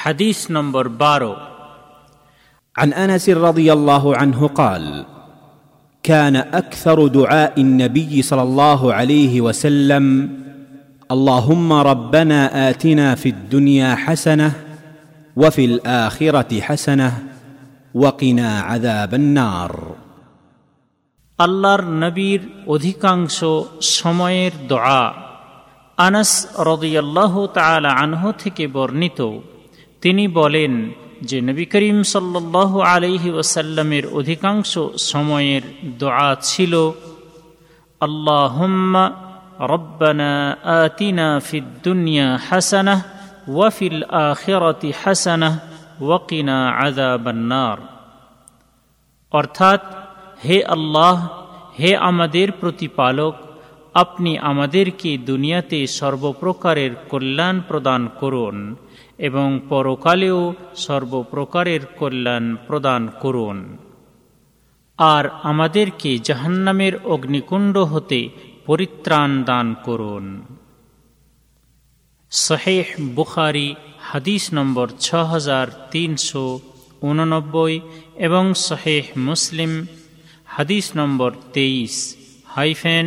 হাদিস নম্বর বারো عن انس رضي الله عنه قال كان اكثر دعاء النبي صلى الله عليه وسلم اللهم ربنا اتنا في الدنيا حسنه وفي الاخره حسنه وقنا عذاب النار আল্লাহর নবীর অধিকাংশ সময়ের দোয়া আনাস রদিয়াল্লাহ তালা আনহ থেকে বর্ণিত তিনি বলেন যে নবী করিম সাল্লাহ আলহি ওসাল্লামের অধিকাংশ সময়ের দোয়া ছিল, আল্লাহম্মা রব্বানা আতিনা ফিদ্দুনিয়া হাসানাহ ওয়াফিল আখিরাতি হাসানাহ ওয়াকিনা আদাবান্নার অর্থাৎ, হে আল্লাহ, হে আমাদের প্রতিপালক, আপনি আমাদেরকে দুনিয়াতে সর্বপ্রকারের কল্যাণ প্রদান করুন। এবং পরকালেও সর্বপ্রকারের কল্যাণ প্রদান করুন। আর আমাদেরকে জাহান্নামের অগ্নিকুণ্ড হতে পরিত্রাণ দান করুন। শহেহ বুখারি হাদিস নম্বর ছ হাজার তিনশো উননব্বই এবং শহেহ মুসলিম হাদিস নম্বর তেইশ হাইফেন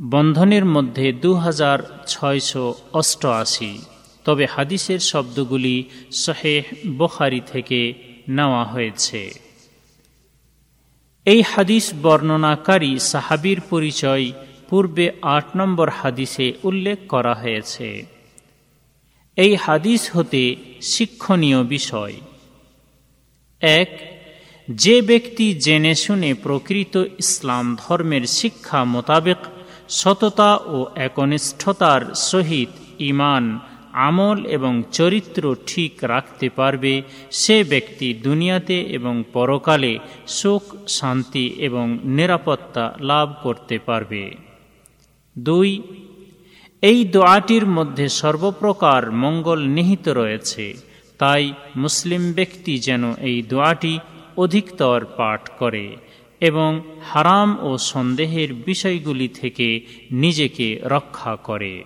বন্ধনের মধ্যে দু হাজার ছয়শো অষ্টআশি। তবে হাদিসের শব্দগুলি শহেহ বখারি থেকে নেওয়া হয়েছে। এই হাদিস বর্ণনাকারী সাহাবির পরিচয় পূর্বে আট নম্বর হাদিসে উল্লেখ করা হয়েছে। এই হাদিস হতে শিক্ষণীয় বিষয়। এক, যে ব্যক্তি জেনে শুনে প্রকৃত ইসলাম ধর্মের শিক্ষা মোতাবেক সততা ও একনিষ্ঠতার সহিত ইমান আমল এবং চরিত্র ঠিক রাখতে পারবে সে ব্যক্তি দুনিয়াতে এবং পরকালে সুখ, শান্তি এবং নিরাপত্তা লাভ করতে পারবে। দুই, এই দোয়াটির মধ্যে সর্বপ্রকার মঙ্গল নিহিত রয়েছে, তাই মুসলিম ব্যক্তি যেন এই দোয়াটি অধিকতর পাঠ করে। এবং হারাম ও সন্দেহের বিষয়গুলি থেকে নিজেকে রক্ষা করে।